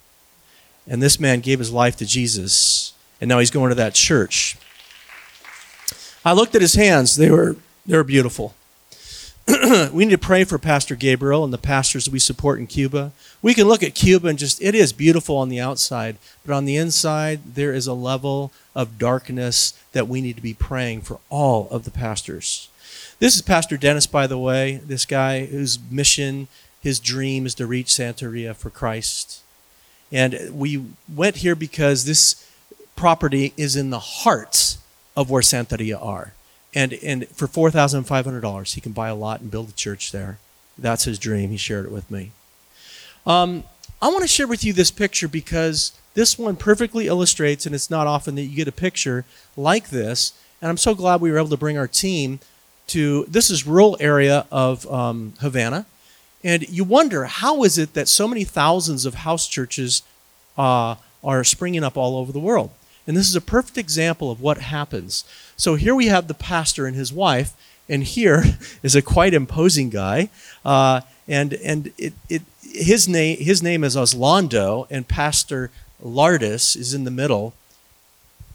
And this man gave his life to Jesus. And now he's going to that church. I looked at his hands. They were, they were beautiful. we need to pray for Pastor Gabriel and the pastors we support in Cuba. We can look at Cuba and just, it is beautiful on the outside, but on the inside, there is a level of darkness that we need to be praying for all of the pastors. This is Pastor Dennis, by the way, this guy whose mission, his dream is to reach Santeria for Christ. And we went here because this property is in the heart of where Santeria are. And, and for $4,500, he can buy a lot and build a church there. That's his dream. He shared it with me. Um, I want to share with you this picture because this one perfectly illustrates, and it's not often that you get a picture like this. And I'm so glad we were able to bring our team to this is rural area of um, Havana. And you wonder how is it that so many thousands of house churches uh, are springing up all over the world? And this is a perfect example of what happens. So here we have the pastor and his wife, and here is a quite imposing guy. Uh, and and it, it, his, name, his name is Oslando, and Pastor Lardis is in the middle.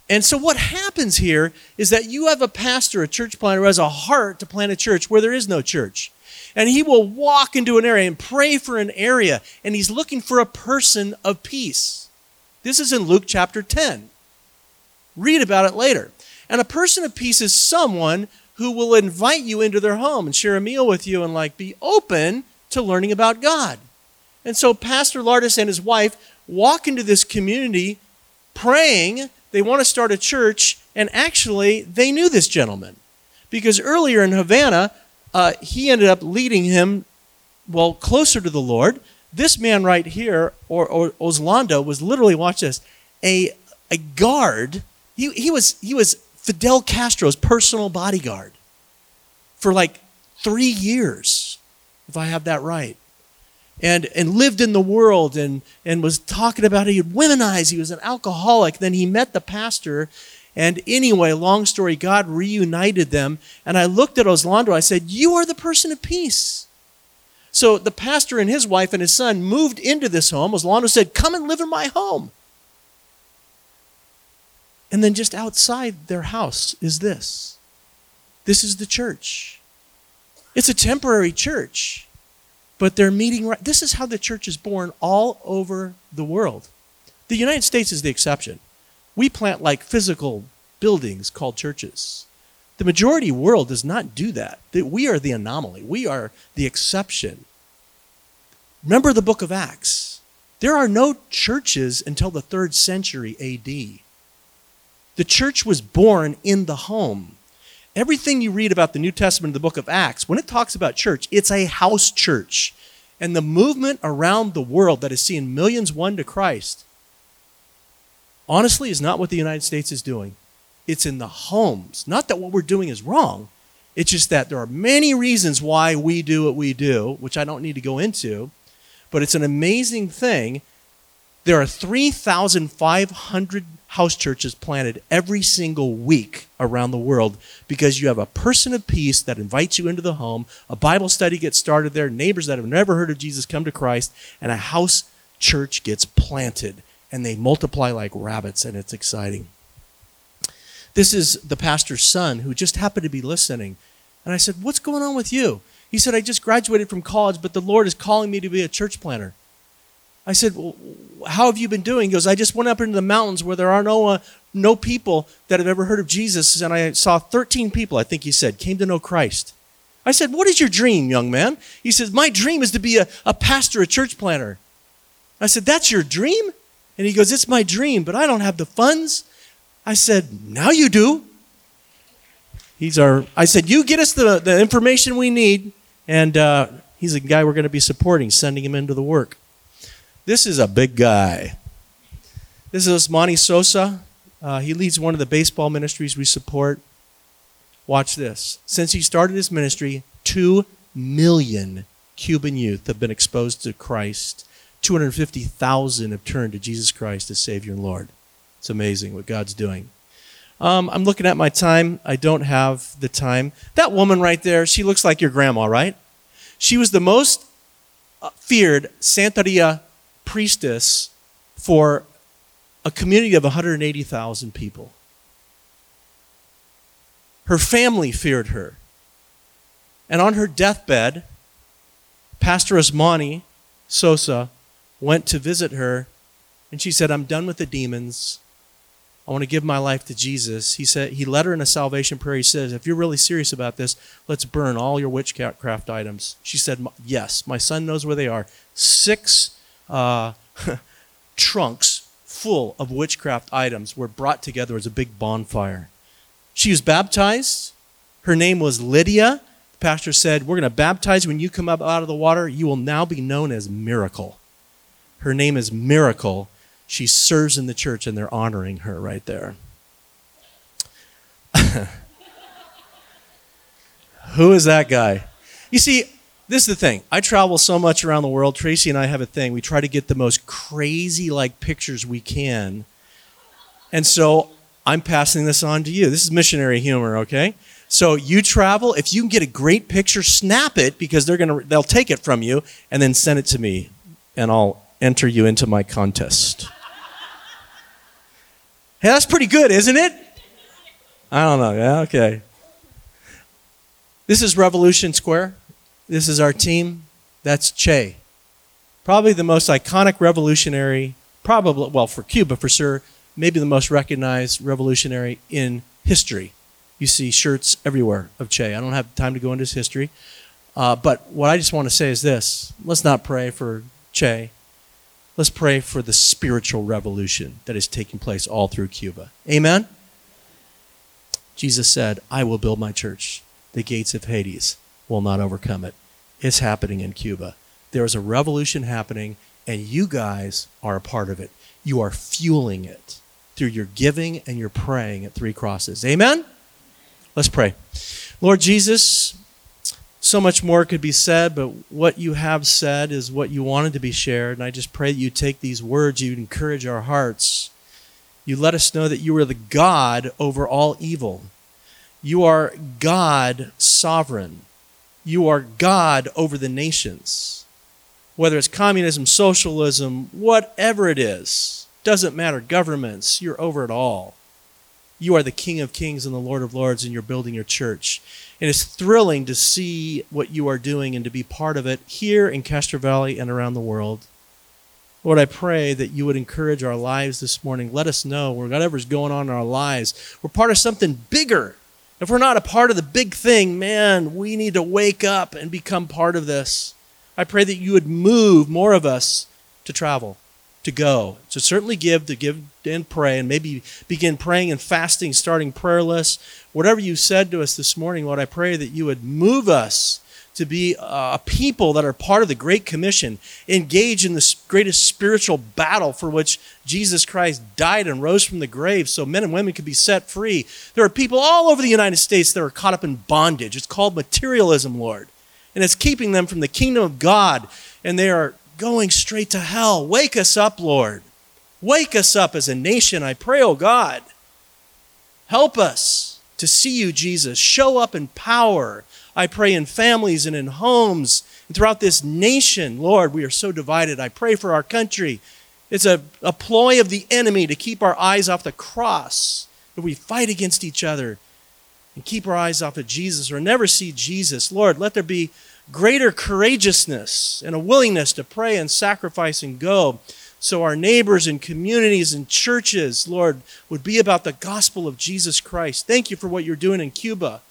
And so what happens here is that you have a pastor, a church planter, who has a heart to plant a church where there is no church. And he will walk into an area and pray for an area, and he's looking for a person of peace. This is in Luke chapter 10. Read about it later. And a person of peace is someone who will invite you into their home and share a meal with you and like be open to learning about God. And so Pastor Lardis and his wife walk into this community praying. They want to start a church, and actually, they knew this gentleman because earlier in Havana, uh, he ended up leading him, well, closer to the Lord. This man right here, or, or Oslando, was literally, watch this, a, a guard he, he, was, he was Fidel Castro's personal bodyguard for like three years, if I have that right. And, and lived in the world and, and was talking about he had womanized. He was an alcoholic. Then he met the pastor. And anyway, long story, God reunited them. And I looked at Oslando. I said, You are the person of peace. So the pastor and his wife and his son moved into this home. Oslando said, Come and live in my home. And then just outside their house is this this is the church. It's a temporary church, but they're meeting right. This is how the church is born all over the world. The United States is the exception. We plant like physical buildings called churches. The majority world does not do that. We are the anomaly. We are the exception. Remember the book of Acts. There are no churches until the third century AD. The church was born in the home. Everything you read about the New Testament the book of Acts, when it talks about church, it's a house church. And the movement around the world that is seeing millions won to Christ, honestly, is not what the United States is doing. It's in the homes. Not that what we're doing is wrong, it's just that there are many reasons why we do what we do, which I don't need to go into, but it's an amazing thing. There are 3,500 house churches planted every single week around the world because you have a person of peace that invites you into the home, a Bible study gets started there, neighbors that have never heard of Jesus come to Christ, and a house church gets planted and they multiply like rabbits and it's exciting. This is the pastor's son who just happened to be listening. And I said, What's going on with you? He said, I just graduated from college, but the Lord is calling me to be a church planter. I said, well, How have you been doing? He goes, I just went up into the mountains where there are no, uh, no people that have ever heard of Jesus, and I saw 13 people, I think he said, came to know Christ. I said, What is your dream, young man? He says, My dream is to be a, a pastor, a church planter. I said, That's your dream? And he goes, It's my dream, but I don't have the funds. I said, Now you do. He's our, I said, You get us the, the information we need, and uh, he's a guy we're going to be supporting, sending him into the work. This is a big guy. This is Osmani Sosa. Uh, he leads one of the baseball ministries we support. Watch this. Since he started his ministry, two million Cuban youth have been exposed to Christ. 250,000 have turned to Jesus Christ as Savior and Lord. It's amazing what God's doing. Um, I'm looking at my time. I don't have the time. That woman right there, she looks like your grandma, right? She was the most uh, feared Santeria priestess for a community of 180,000 people. Her family feared her. And on her deathbed, Pastor Osmani Sosa went to visit her, and she said, I'm done with the demons. I want to give my life to Jesus. He said he led her in a salvation prayer. He says, "If you're really serious about this, let's burn all your witchcraft items." She said, "Yes, my son knows where they are. Six uh, trunks full of witchcraft items were brought together as a big bonfire." She was baptized. Her name was Lydia. The pastor said, "We're going to baptize you when you come up out of the water. You will now be known as Miracle." Her name is Miracle she serves in the church and they're honoring her right there. Who is that guy? You see, this is the thing. I travel so much around the world. Tracy and I have a thing. We try to get the most crazy like pictures we can. And so I'm passing this on to you. This is missionary humor, okay? So you travel, if you can get a great picture, snap it because they're going to they'll take it from you and then send it to me and I'll enter you into my contest. Hey, that's pretty good, isn't it? I don't know. Yeah, okay. This is Revolution Square. This is our team. That's Che. Probably the most iconic revolutionary, probably, well, for Cuba for sure, maybe the most recognized revolutionary in history. You see shirts everywhere of Che. I don't have time to go into his history. Uh, but what I just want to say is this let's not pray for Che. Let's pray for the spiritual revolution that is taking place all through Cuba. Amen? Jesus said, I will build my church. The gates of Hades will not overcome it. It's happening in Cuba. There is a revolution happening, and you guys are a part of it. You are fueling it through your giving and your praying at Three Crosses. Amen? Let's pray. Lord Jesus, so much more could be said, but what you have said is what you wanted to be shared. And I just pray that you take these words, you encourage our hearts. You let us know that you are the God over all evil. You are God sovereign. You are God over the nations. Whether it's communism, socialism, whatever it is, doesn't matter. Governments, you're over it all. You are the King of Kings and the Lord of Lords, and you're building your church. And it's thrilling to see what you are doing and to be part of it here in Castro Valley and around the world. Lord, I pray that you would encourage our lives this morning. Let us know whatever's going on in our lives, we're part of something bigger. If we're not a part of the big thing, man, we need to wake up and become part of this. I pray that you would move more of us to travel to go, to certainly give, to give and pray, and maybe begin praying and fasting, starting prayerless. Whatever you said to us this morning, Lord, I pray that you would move us to be a people that are part of the Great Commission, engage in the greatest spiritual battle for which Jesus Christ died and rose from the grave so men and women could be set free. There are people all over the United States that are caught up in bondage. It's called materialism, Lord. And it's keeping them from the kingdom of God. And they are going straight to hell. Wake us up, Lord. Wake us up as a nation, I pray, oh God. Help us to see you, Jesus. Show up in power. I pray in families and in homes and throughout this nation. Lord, we are so divided. I pray for our country. It's a, a ploy of the enemy to keep our eyes off the cross. That we fight against each other and keep our eyes off of Jesus or never see Jesus. Lord, let there be greater courageousness and a willingness to pray and sacrifice and go. So our neighbors and communities and churches, Lord, would be about the gospel of Jesus Christ. Thank you for what you're doing in Cuba.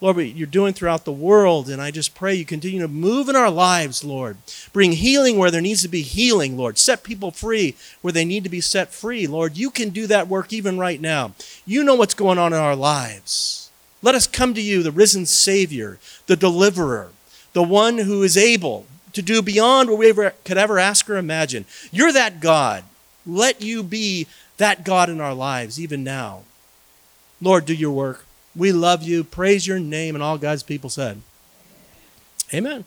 Lord, what you're doing throughout the world. And I just pray you continue to move in our lives, Lord. Bring healing where there needs to be healing, Lord. Set people free where they need to be set free, Lord. You can do that work even right now. You know what's going on in our lives. Let us come to you, the risen Savior, the deliverer, the one who is able to do beyond what we ever, could ever ask or imagine. You're that God. Let you be that God in our lives, even now. Lord, do your work. We love you. Praise your name. And all God's people said, Amen.